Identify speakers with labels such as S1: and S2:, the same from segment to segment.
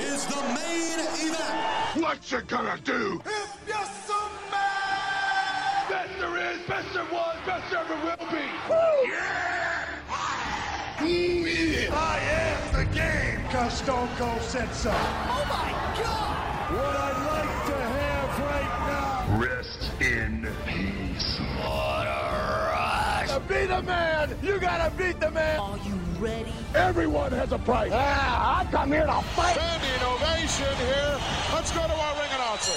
S1: is the main event.
S2: What you gonna do?
S1: If you're some man,
S2: Best there is, best there was, best there ever will be. Yeah. Who is? I am the game.
S3: Cause Stone Cold said so.
S1: oh my God!
S3: What I'd like to have right now.
S2: Rest in peace.
S3: To be the man, you gotta beat the man.
S4: Are you ready?
S3: Everyone has a price. Ah, I come here to fight.
S5: Standing ovation here. Let's go to our ring announcer.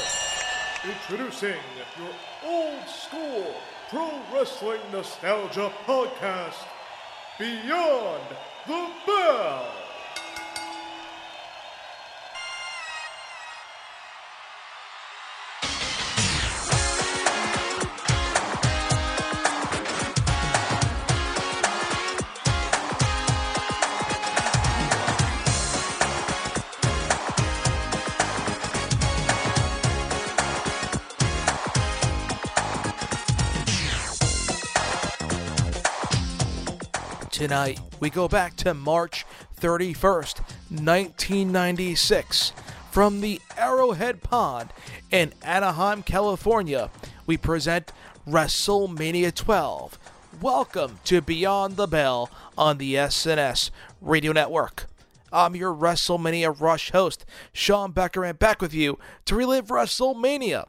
S6: Introducing your old school pro wrestling nostalgia podcast, Beyond the Bell.
S7: Tonight, we go back to March 31st, 1996. From the Arrowhead Pond in Anaheim, California, we present WrestleMania 12. Welcome to Beyond the Bell on the SNS Radio Network. I'm your WrestleMania Rush host, Sean Becker, and back with you to relive WrestleMania.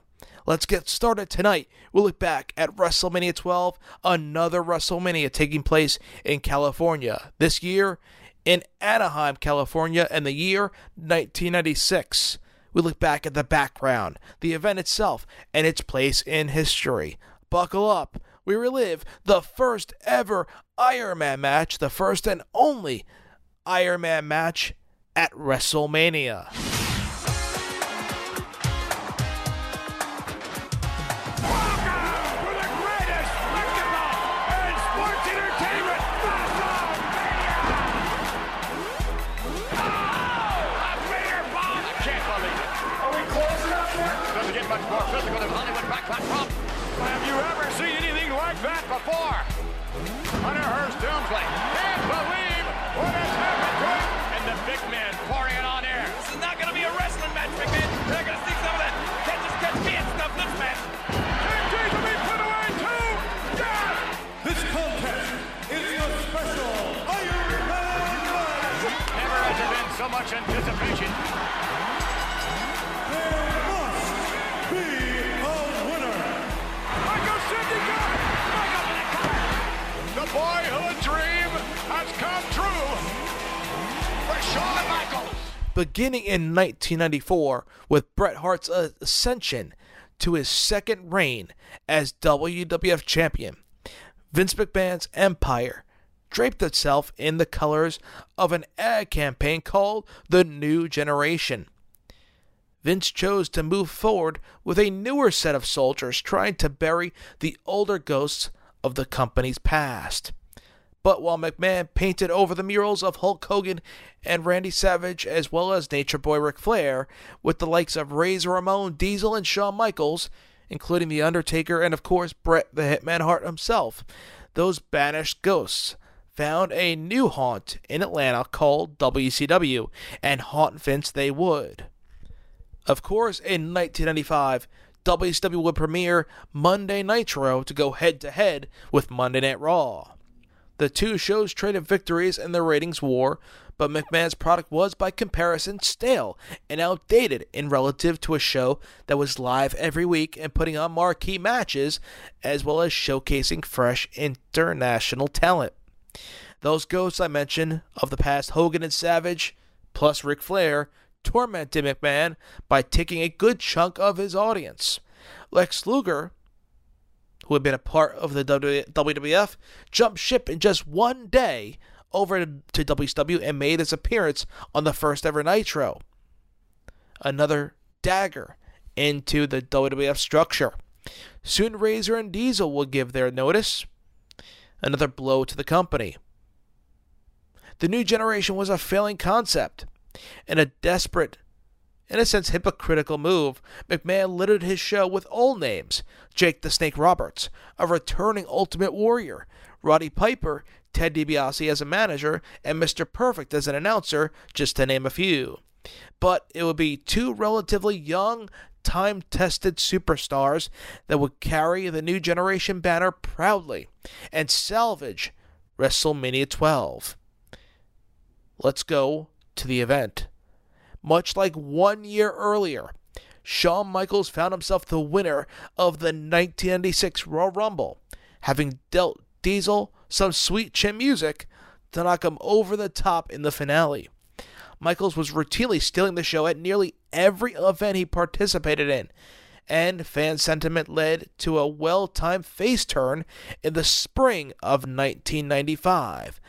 S7: Let's get started tonight. We'll look back at WrestleMania 12, another WrestleMania taking place in California. This year in Anaheim, California, and the year 1996. We look back at the background, the event itself, and its place in history. Buckle up. We relive the first ever Iron Man match, the first and only Iron Man match at WrestleMania.
S2: Come true for Shawn Michaels.
S7: beginning in 1994 with Bret Hart's ascension to his second reign as WWF champion. Vince McMahon's empire draped itself in the colors of an ad campaign called The New Generation. Vince chose to move forward with a newer set of soldiers trying to bury the older ghosts of the company's past. But while McMahon painted over the murals of Hulk Hogan and Randy Savage, as well as Nature Boy Ric Flair, with the likes of Razor Ramon, Diesel, and Shawn Michaels, including The Undertaker and, of course, Bret the Hitman Hart himself, those banished ghosts found a new haunt in Atlanta called WCW, and haunt Vince they would. Of course, in 1995, WCW would premiere Monday Nitro to go head to head with Monday Night Raw. The two shows traded victories in the ratings war, but McMahon's product was, by comparison, stale and outdated in relative to a show that was live every week and putting on marquee matches, as well as showcasing fresh international talent. Those ghosts I mentioned of the past Hogan and Savage, plus Ric Flair, tormented McMahon by taking a good chunk of his audience. Lex Luger, who had been a part of the WWF, jumped ship in just one day over to WCW and made his appearance on the first ever Nitro. Another dagger into the WWF structure. Soon Razor and Diesel will give their notice. Another blow to the company. The new generation was a failing concept. and a desperate, in a sense hypocritical move, McMahon littered his show with old names Jake the Snake Roberts, a returning Ultimate Warrior, Roddy Piper, Ted DiBiase as a manager, and Mr. Perfect as an announcer, just to name a few. But it would be two relatively young, time tested superstars that would carry the new generation banner proudly and salvage WrestleMania 12. Let's go to the event. Much like one year earlier, Shawn Michaels found himself the winner of the 1996 Royal Rumble, having dealt Diesel some sweet chin music to knock him over the top in the finale. Michaels was routinely stealing the show at nearly every event he participated in, and fan sentiment led to a well timed face turn in the spring of 1995.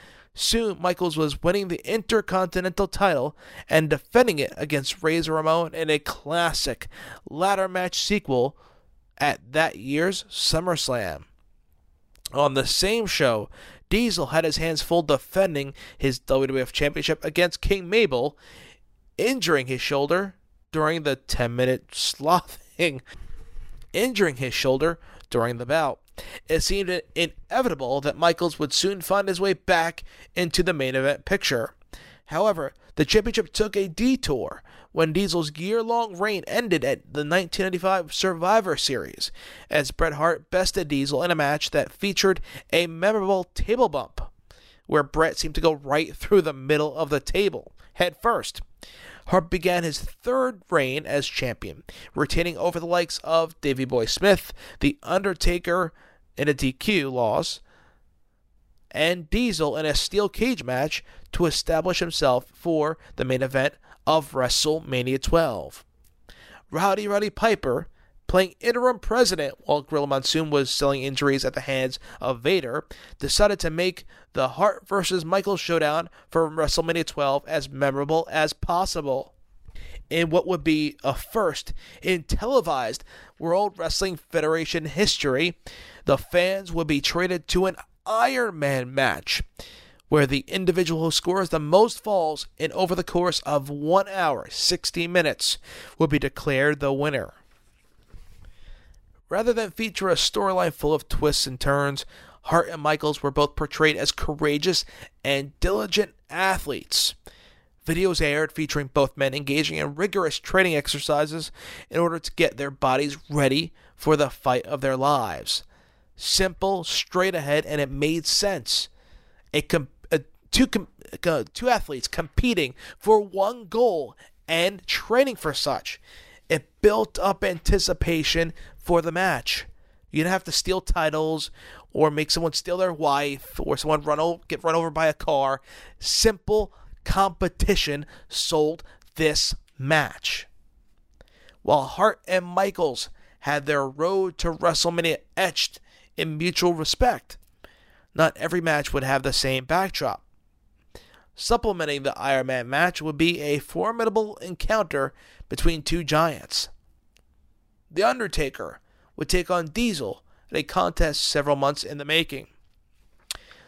S7: Soon, Michaels was winning the Intercontinental title and defending it against Razor Ramon in a classic ladder match sequel at that year's SummerSlam. On the same show, Diesel had his hands full defending his WWF Championship against King Mabel, injuring his shoulder during the 10 minute slothing, injuring his shoulder during the bout. It seemed inevitable that Michaels would soon find his way back into the main event picture. However, the championship took a detour when Diesel's year long reign ended at the 1995 Survivor Series, as Bret Hart bested Diesel in a match that featured a memorable table bump, where Bret seemed to go right through the middle of the table, head first. Hart began his third reign as champion, retaining over the likes of Davey Boy Smith, The Undertaker in a DQ loss, and Diesel in a steel cage match to establish himself for the main event of WrestleMania 12. Rowdy Roddy Piper, playing interim president while Gorilla Monsoon was selling injuries at the hands of Vader, decided to make the Hart vs. Michael showdown for WrestleMania 12 as memorable as possible. In what would be a first in televised World Wrestling Federation history, the fans would be treated to an Iron Man match where the individual who scores the most falls in over the course of 1 hour 60 minutes will be declared the winner. Rather than feature a storyline full of twists and turns, Hart and Michaels were both portrayed as courageous and diligent athletes. Videos aired featuring both men engaging in rigorous training exercises in order to get their bodies ready for the fight of their lives. Simple, straight ahead, and it made sense. A, com- a two com- uh, two athletes competing for one goal and training for such. It built up anticipation for the match. You didn't have to steal titles or make someone steal their wife or someone run o- get run over by a car. Simple competition sold this match. While Hart and Michaels had their road to WrestleMania etched in mutual respect, not every match would have the same backdrop. Supplementing the Iron Man match would be a formidable encounter between two giants. The Undertaker would take on Diesel in a contest several months in the making.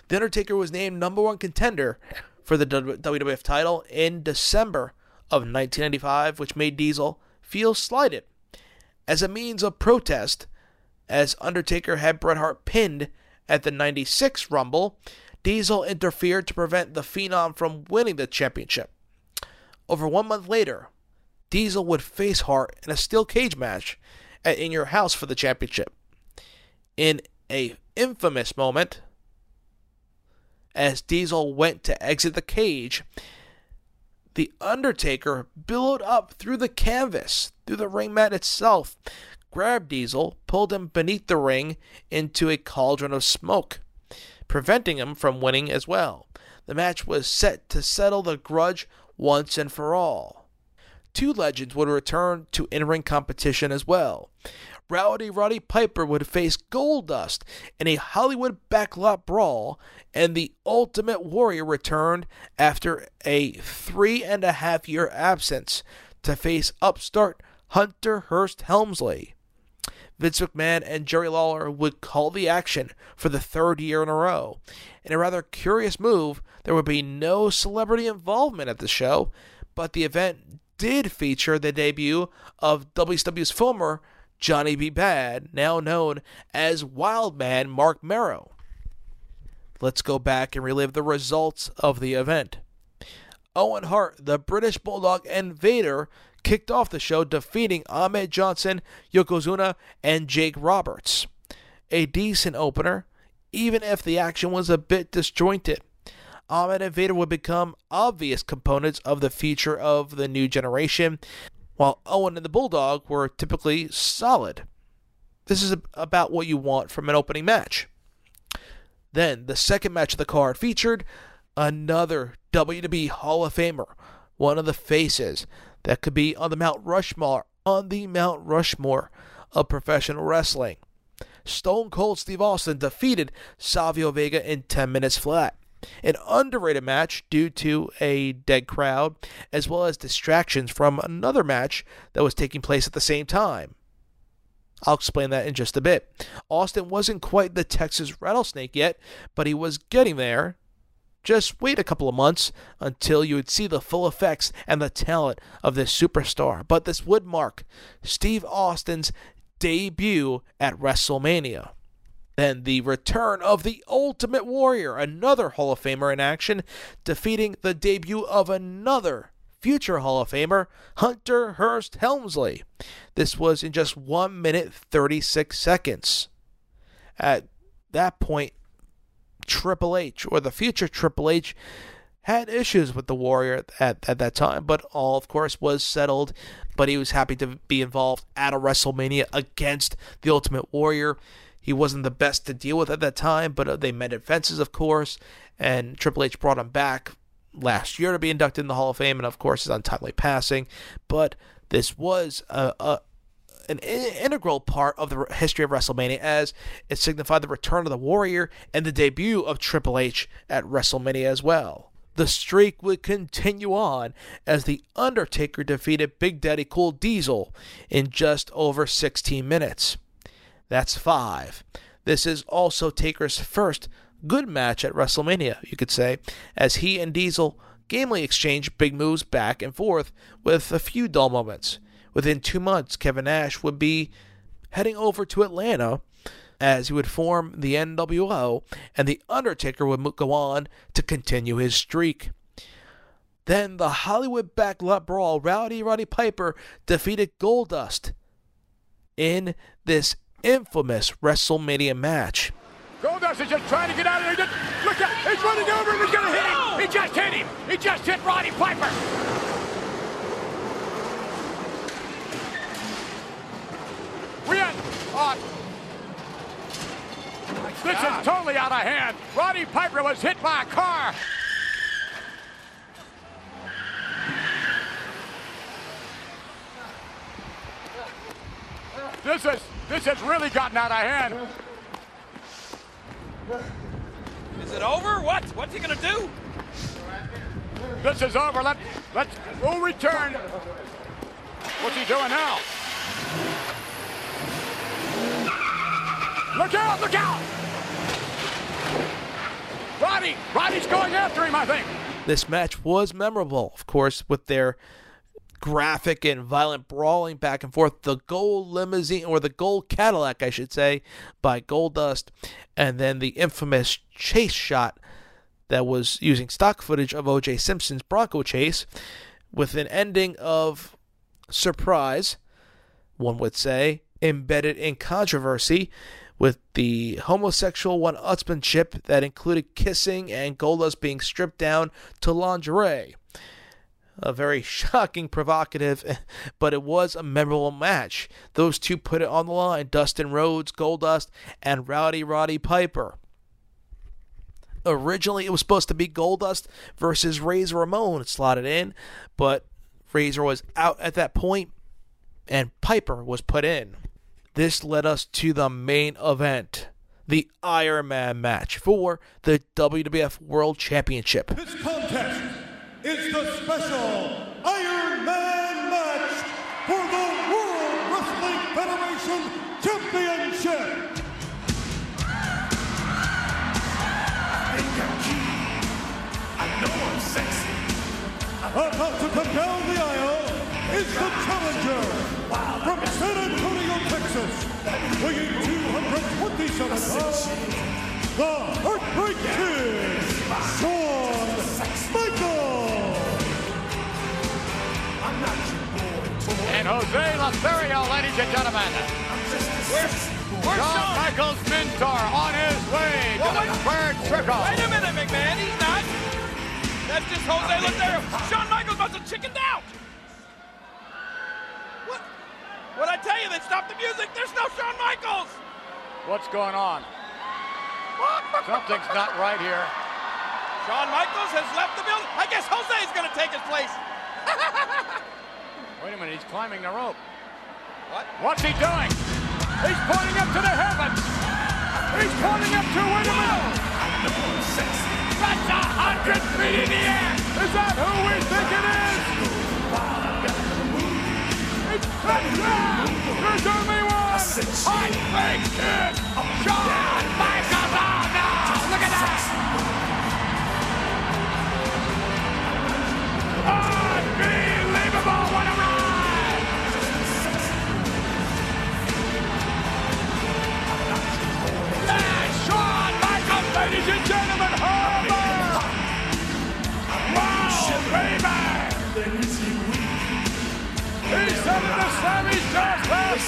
S7: The Undertaker was named number one contender for the WWF title in December of 1995, which made Diesel feel slighted. As a means of protest, as Undertaker had Bret Hart pinned at the 96 Rumble, Diesel interfered to prevent the Phenom from winning the championship. Over one month later, Diesel would face Hart in a steel cage match at In Your House for the championship. In a infamous moment, as Diesel went to exit the cage, the Undertaker billowed up through the canvas, through the ring mat itself, grabbed Diesel, pulled him beneath the ring into a cauldron of smoke, preventing him from winning as well. The match was set to settle the grudge once and for all. Two legends would return to in ring competition as well. Rowdy Roddy Piper would face Goldust in a Hollywood backlot brawl, and the Ultimate Warrior returned after a three and a half year absence to face upstart Hunter Hearst Helmsley. Vince McMahon and Jerry Lawler would call the action for the third year in a row. In a rather curious move, there would be no celebrity involvement at the show, but the event did feature the debut of WCW's former Johnny B. Bad, now known as Wildman Marc Mero. Let's go back and relive the results of the event. Owen Hart, the British Bulldog, and Vader kicked off the show, defeating Ahmed Johnson, Yokozuna, and Jake Roberts. A decent opener, even if the action was a bit disjointed. Ahmed and Vader would become obvious components of the future of the new generation, while Owen and the Bulldog were typically solid. This is about what you want from an opening match. Then, the second match of the card featured another WWE Hall of Famer, one of the faces that could be on the Mount Rushmore, on the Mount Rushmore of professional wrestling. Stone Cold Steve Austin defeated Savio Vega in 10 minutes flat. An underrated match due to a dead crowd, as well as distractions from another match that was taking place at the same time. I'll explain that in just a bit. Austin wasn't quite the Texas rattlesnake yet, but he was getting there. Just wait a couple of months until you would see the full effects and the talent of this superstar. But this would mark Steve Austin's debut at WrestleMania. Then the return of the Ultimate Warrior, another Hall of Famer in action, defeating the debut of another future Hall of Famer, Hunter Hearst Helmsley. This was in just 1 minute 36 seconds. At that point, Triple H, or the future Triple H, had issues with the Warrior at, at that time, but all, of course, was settled. But he was happy to be involved at a WrestleMania against the Ultimate Warrior. He wasn't the best to deal with at that time, but uh, they mended fences, of course, and Triple H brought him back last year to be inducted in the Hall of Fame, and of course, his untimely passing. But this was a, a an integral part of the history of WrestleMania as it signified the return of the Warrior and the debut of Triple H at WrestleMania as well. The streak would continue on as The Undertaker defeated Big Daddy Cool Diesel in just over 16 minutes. That's five. This is also Taker's first good match at WrestleMania, you could say, as he and Diesel gamely exchanged big moves back and forth with a few dull moments. Within two months, Kevin Nash would be heading over to Atlanta as he would form the NWO, and The Undertaker would go on to continue his streak. Then the Hollywood Backlot Brawl, Rowdy Roddy Piper defeated Goldust in this infamous WrestleMania match.
S2: Goldust is just trying to get out of there. look out! He's running over and he's going to hit him. He just hit him. He just hit Roddy Piper. We had. Uh, this is totally out of hand. Roddy Piper was hit by a car. This is this has really gotten out of hand.
S4: Is it over? What? What's he gonna do?
S2: This is over. Let let's we'll return. What's he doing now? Look out! Look out! Roddy! Roddy's going after him, I think.
S7: This match was memorable, of course, with their graphic and violent brawling back and forth. The gold limousine, or the gold Cadillac, I should say, by Goldust, and then the infamous chase shot that was using stock footage of O.J. Simpson's Bronco chase, with an ending of surprise, one would say, embedded in controversy with the homosexual one-upsmanship that included kissing and Goldust being stripped down to lingerie. A very shocking, provocative, but it was a memorable match. Those two put it on the line Dustin Rhodes, Goldust, and Rowdy Roddy Piper. Originally, it was supposed to be Goldust versus Razor Ramon slotted in, but Razor was out at that point, and Piper was put in. This led us to the main event, the Iron Man match for the WWF World Championship.
S6: This contest is the special Iron Man match for the World Wrestling Federation Championship. I know it's sexy. About to come down the aisle is the challenger from San Antonio, Texas, weighing 227 pounds, the Heartbreak Kid, Shawn and
S2: Jose Lothario, ladies and gentlemen.
S4: We're.
S2: Michaels' mentor on his way to the third trickle.
S4: Wait a minute, McMahon. He's not. That's just Jose Lothario. Shawn Michaels about to chicken out. What? What I tell you? They stopped the music. There's no Shawn Michaels.
S2: What's going on? Something's not right here.
S4: Shawn Michaels has left the building. I guess Jose's going to take his place.
S2: Wait a minute, he's climbing the rope.
S4: What?
S2: What's he doing? He's pointing up to the heavens. He's pointing up to, wait a minute. That's a hundred feet in the air. Is that who we think it is? It's touchdown. There's only one. I think it's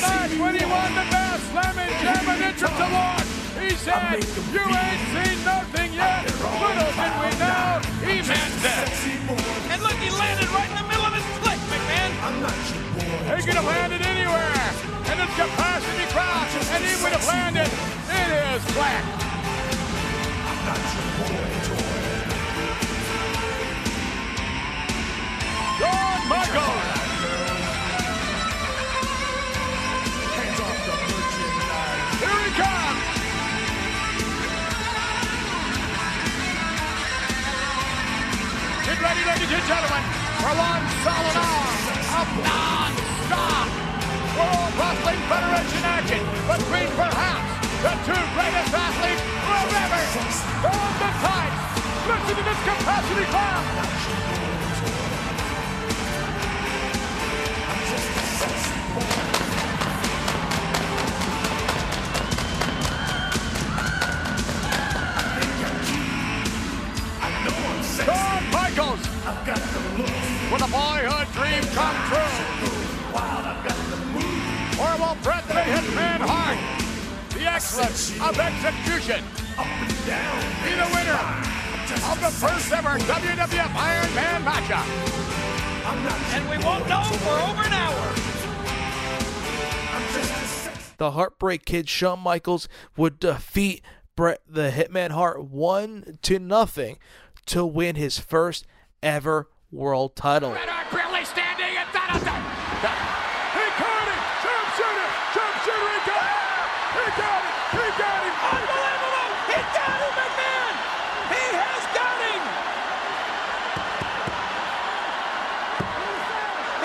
S2: Night when he won the best Slamming Jam and Entrance Award. He said, you ain't seen nothing yet. Little did we know, he meant that.
S4: And look, he landed right in the middle of his click, McMahon.
S2: He could have landed anywhere. And it's capacity crowd. And he would have landed in his flat. Shawn Federation action between perhaps the two greatest athletes of ever on the tights. Listen to this capacity crowd. Shawn Michaels with a boyhood dream come true. Or will Bret the Hitman Hart, the excellence of execution, be the winner of the first ever WWF Iron Man matchup?
S4: And we won't know for over an hour.
S7: the Heartbreak Kid Shawn Michaels would defeat Bret the Hitman Hart one to nothing to win his first ever world title.
S2: Bret Hart barely standing and da da da. He caught him! Sharpshooter! Sharpshooter! He got him! He got him! He got him!
S4: Unbelievable! He got him, McMahon! He has got him!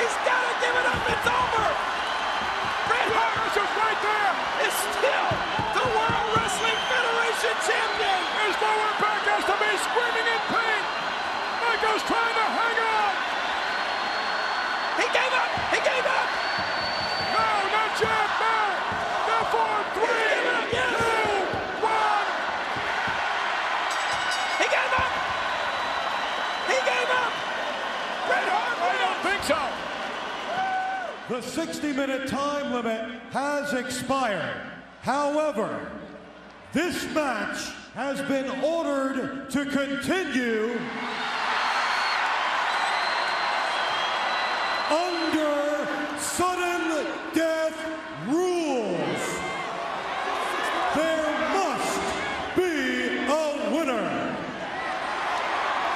S4: He's got to give it up. It's over. Bret Hart
S2: Russell's right there!
S4: is still the World Wrestling Federation champion.
S2: His lower back has to be screaming in pain! Michaels trying to hang on!
S4: He gave up. He gave up.
S2: No, not yet! No! No, four, three,
S4: Yes.
S2: two, one!
S4: He gave up. He gave up. Bret Hart
S2: I don't think
S6: The 60 minute time limit has expired. However, this match has been ordered to continue under sudden death rules. There must be a winner.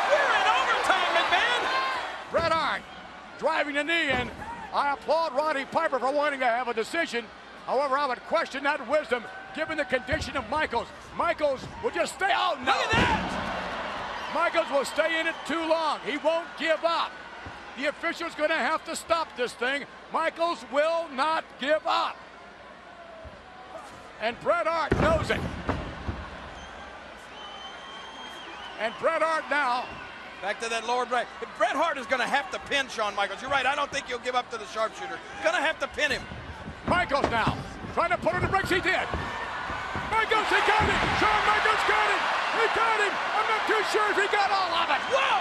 S4: We're in overtime, McMahon.
S2: Bret Hart driving the knee in. I applaud Roddy Piper for wanting to have a decision. However, I would question that wisdom given the condition of Michaels. Michaels will just stay out. No.
S4: Look at that.
S2: Michaels will stay in it too long. He won't give up. The official's going to have to stop this thing. Michaels will not give up. And Bret Hart knows it. And Bret Hart now
S4: Back to that lower bracket. Bret Hart is going to have to pin Shawn Michaels. You're right. I don't think he'll give up to the sharpshooter. Going to have to pin him.
S2: Michaels now trying to put on the brakes. He did. Michaels, he got it. Shawn Michaels got it. He got him. I'm not too sure if he got all of it.
S4: Whoa!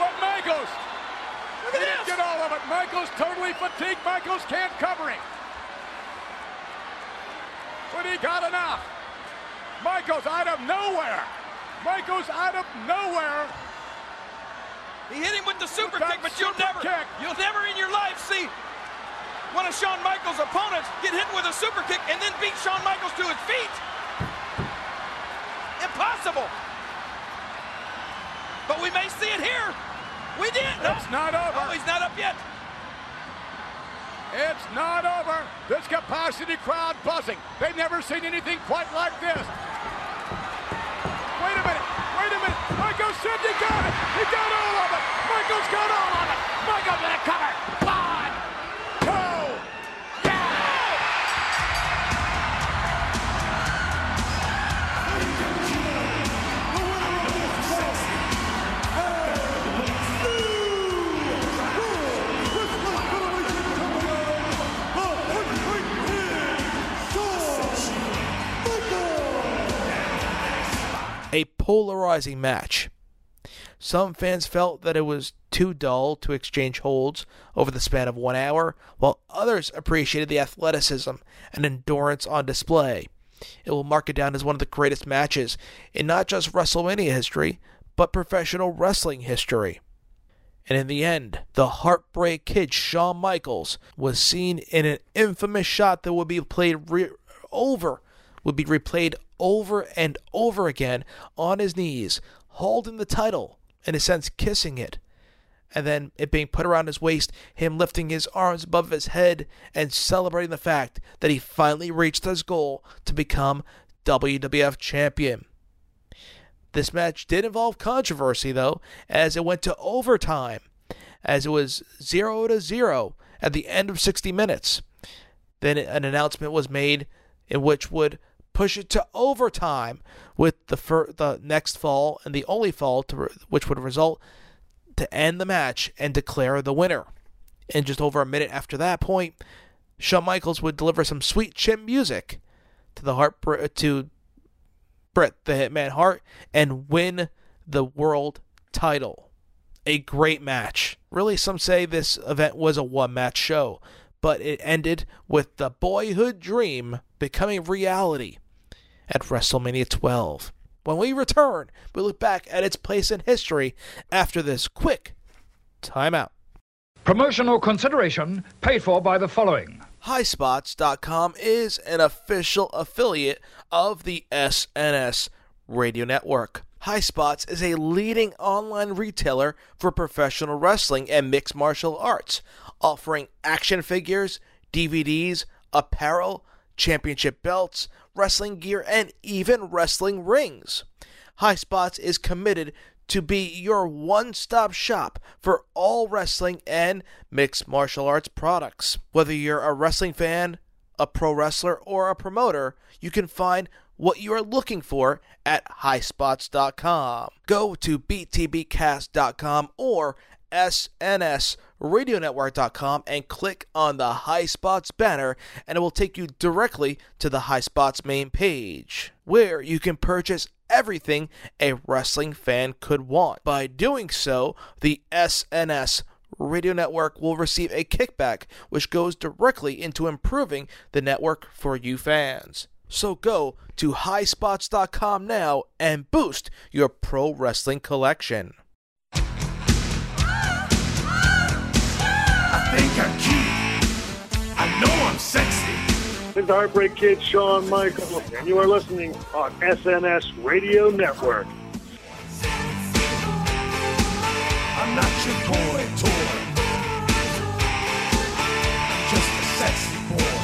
S2: But Michaels
S4: Look at
S2: He didn't get all of it. Michaels totally fatigued. Michaels can't cover him. But he got enough. Michaels out of nowhere. Michaels out of nowhere.
S4: He hit him with the super kick, but you'll never,
S2: kick.
S4: you'll never in your life see one of Shawn Michaels' opponents get hit with a super kick and then beat Shawn Michaels to his feet. Impossible. But we may see it here. We did.
S2: It's not oh, over.
S4: Oh, he's not up yet.
S2: It's not over. This capacity crowd buzzing. They've never seen anything quite like this. Wait a minute. Wait a minute. Michaels said he got it. He
S7: polarizing match. Some fans felt that it was too dull to exchange holds over the span of one hour, while others appreciated the athleticism and endurance on display. It will mark it down as one of the greatest matches in not just WrestleMania history, but professional wrestling history. And in the end, the Heartbreak Kid Shawn Michaels was seen in an infamous shot that would be played re- over, would be replayed over and over again on his knees, holding the title, in a sense kissing it, and then it being put around his waist, him lifting his arms above his head and celebrating the fact that he finally reached his goal to become WWF champion. This match did involve controversy, though, as it went to overtime, as it was 0 to 0 at the end of 60 minutes. Then an announcement was made in which would push it to overtime with the fir- the next fall and the only fall re- which would result to end the match and declare the winner. And just over a minute after that point, Shawn Michaels would deliver some sweet chin music to the heart to Bret the Hitman Hart and win the world title. A great match. Really, some say this event was a one match show, but it ended with the boyhood dream becoming reality at WrestleMania 12. When we return, we look back at its place in history after this quick timeout.
S8: Promotional consideration paid for by the following.
S7: HighSpots.com is an official affiliate of the SNS Radio Network. HighSpots is a leading online retailer for professional wrestling and mixed martial arts, offering action figures, DVDs, apparel, championship belts, wrestling gear, and even wrestling rings. HighSpots is committed to be your one stop shop for all wrestling and mixed martial arts products. Whether you're a wrestling fan, a pro wrestler, or a promoter, you can find what you are looking for at highspots.com. Go to btbcast.com or snsradionetwork.com and click on the High Spots banner, and it will take you directly to the High Spots main page, where you can purchase everything a wrestling fan could want. By doing so, the SNS Radio Network will receive a kickback, which goes directly into improving the network for you fans. So go to highspots.com now and boost your pro wrestling collection.
S3: Think I'm cute. I know I'm sexy.
S9: This is Heartbreak Kid, Shawn Michaels, and you are listening on SNS Radio Network.
S3: I'm not your boy toy. Just a sexy boy.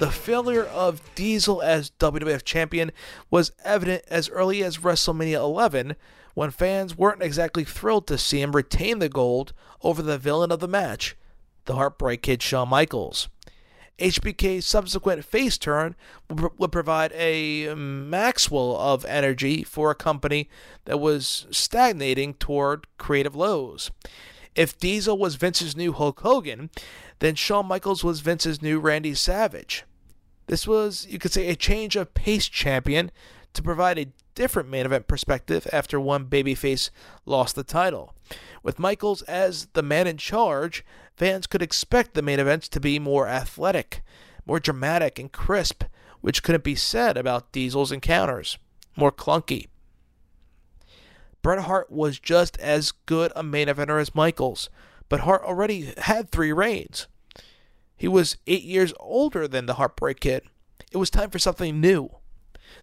S7: The failure of Diesel as WWF champion was evident as early as WrestleMania 11 when fans weren't exactly thrilled to see him retain the gold over the villain of the match, the Heartbreak Kid Shawn Michaels. HBK's subsequent face turn would provide a Maxwell of energy for a company that was stagnating toward creative lows. If Diesel was Vince's new Hulk Hogan, then Shawn Michaels was Vince's new Randy Savage. This was, you could say, a change of pace champion to provide a different main event perspective after one babyface lost the title. With Michaels as the man in charge, fans could expect the main events to be more athletic, more dramatic and crisp, which couldn't be said about Diesel's encounters. More clunky. Bret Hart was just as good a main eventer as Michaels, but Hart already had three reigns. He was eight years older than the Heartbreak Kid. It was time for something new.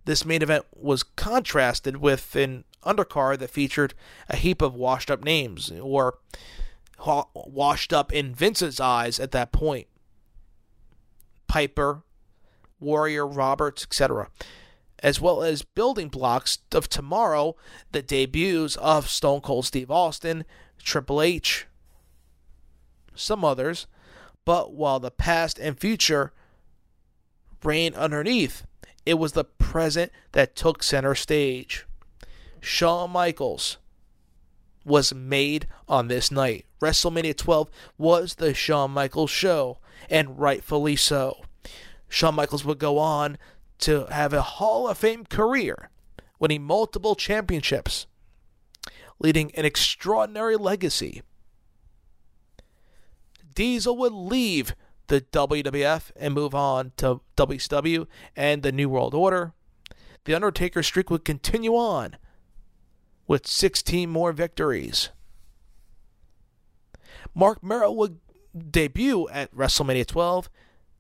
S7: This main event was contrasted with an undercard that featured a heap of washed up names, or washed up in Vince's eyes at that point. Piper, Warrior, Roberts, etc., as well as building blocks of tomorrow, the debuts of Stone Cold Steve Austin, Triple H, some others, but while the past and future reign underneath, it was the present that took center stage. Shawn Michaels was made on this night. WrestleMania 12 was the Shawn Michaels show, and rightfully so. Shawn Michaels would go on to have a Hall of Fame career, winning multiple championships, leading an extraordinary legacy. Diesel would leave the WWF and move on to WCW and the New World Order. The Undertaker streak would continue on with 16 more victories. Marc Mero would debut at WrestleMania 12,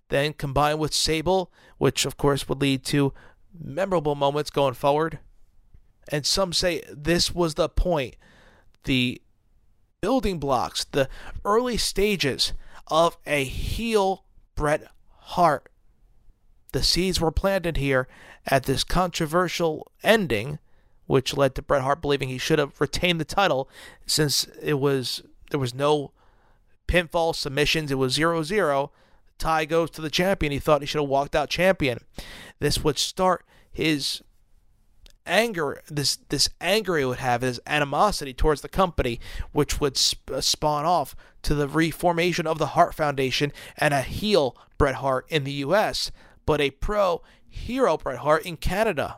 S7: then combine with Sable, which of course would lead to memorable moments going forward. And some say this was the point, the building blocks, the early stages of a heel Bret Hart. The seeds were planted here at this controversial ending, which led to Bret Hart believing he should have retained the title since it was there was no pinfall submissions. It was 0-0. Tie goes to the champion. He thought he should have walked out champion. This would start his anger this this anger he would have his animosity towards the company which would sp- uh, spawn off to the reformation of the Hart Foundation and a heel Bret Hart in the US but a pro hero Bret Hart in Canada.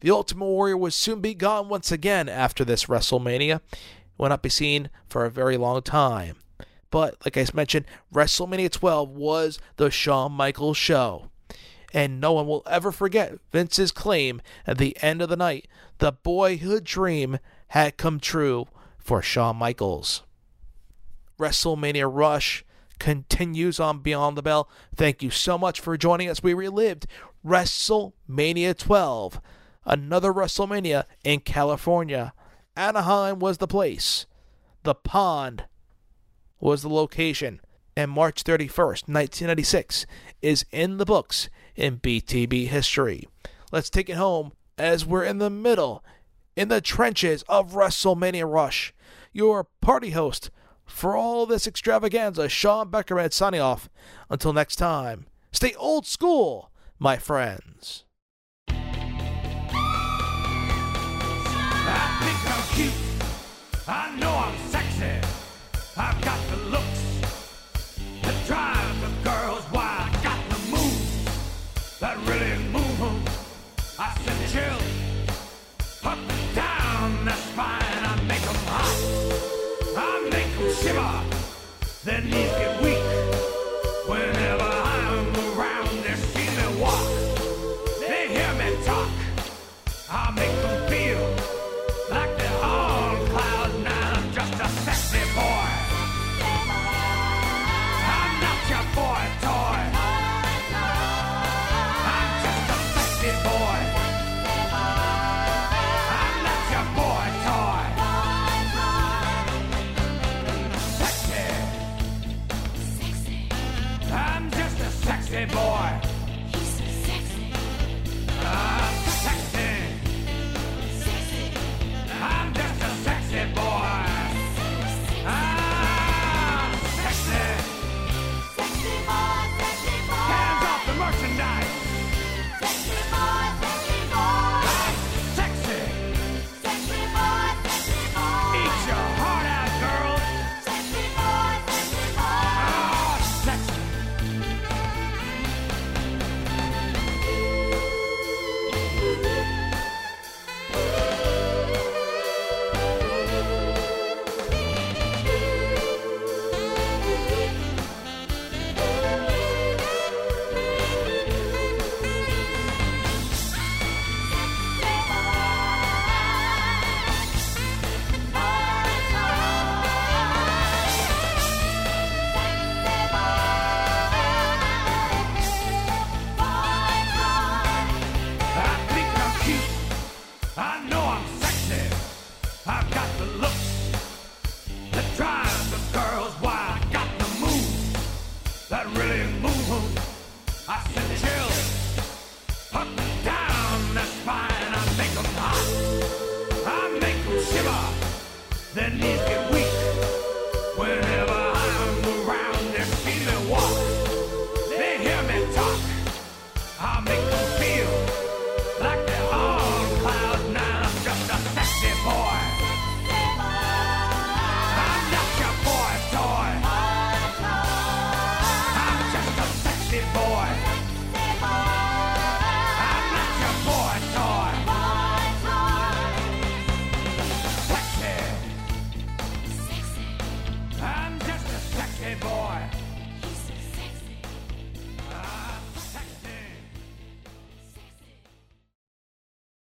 S7: The Ultimate Warrior would soon be gone once again after this WrestleMania. Will not be seen for a very long time. But like I mentioned WrestleMania 12 was the Shawn Michaels show and no one will ever forget Vince's claim at the end of the night the boyhood dream had come true for Shawn Michaels. WrestleMania Rush continues on Beyond the Bell. Thank you so much for joining us. We relived WrestleMania 12, another WrestleMania in California. Anaheim was the place, the pond was the location, and March 31st, 1996 is in the books in BTB history. Let's take it home as we're in the middle, in the trenches of WrestleMania Rush. Your party host for all this extravaganza, Sean Beckerman signing off. Until next time, stay old school, my friends.
S10: I think I'm cute. I know I'm sexy. I've got the looks Knees I said chill.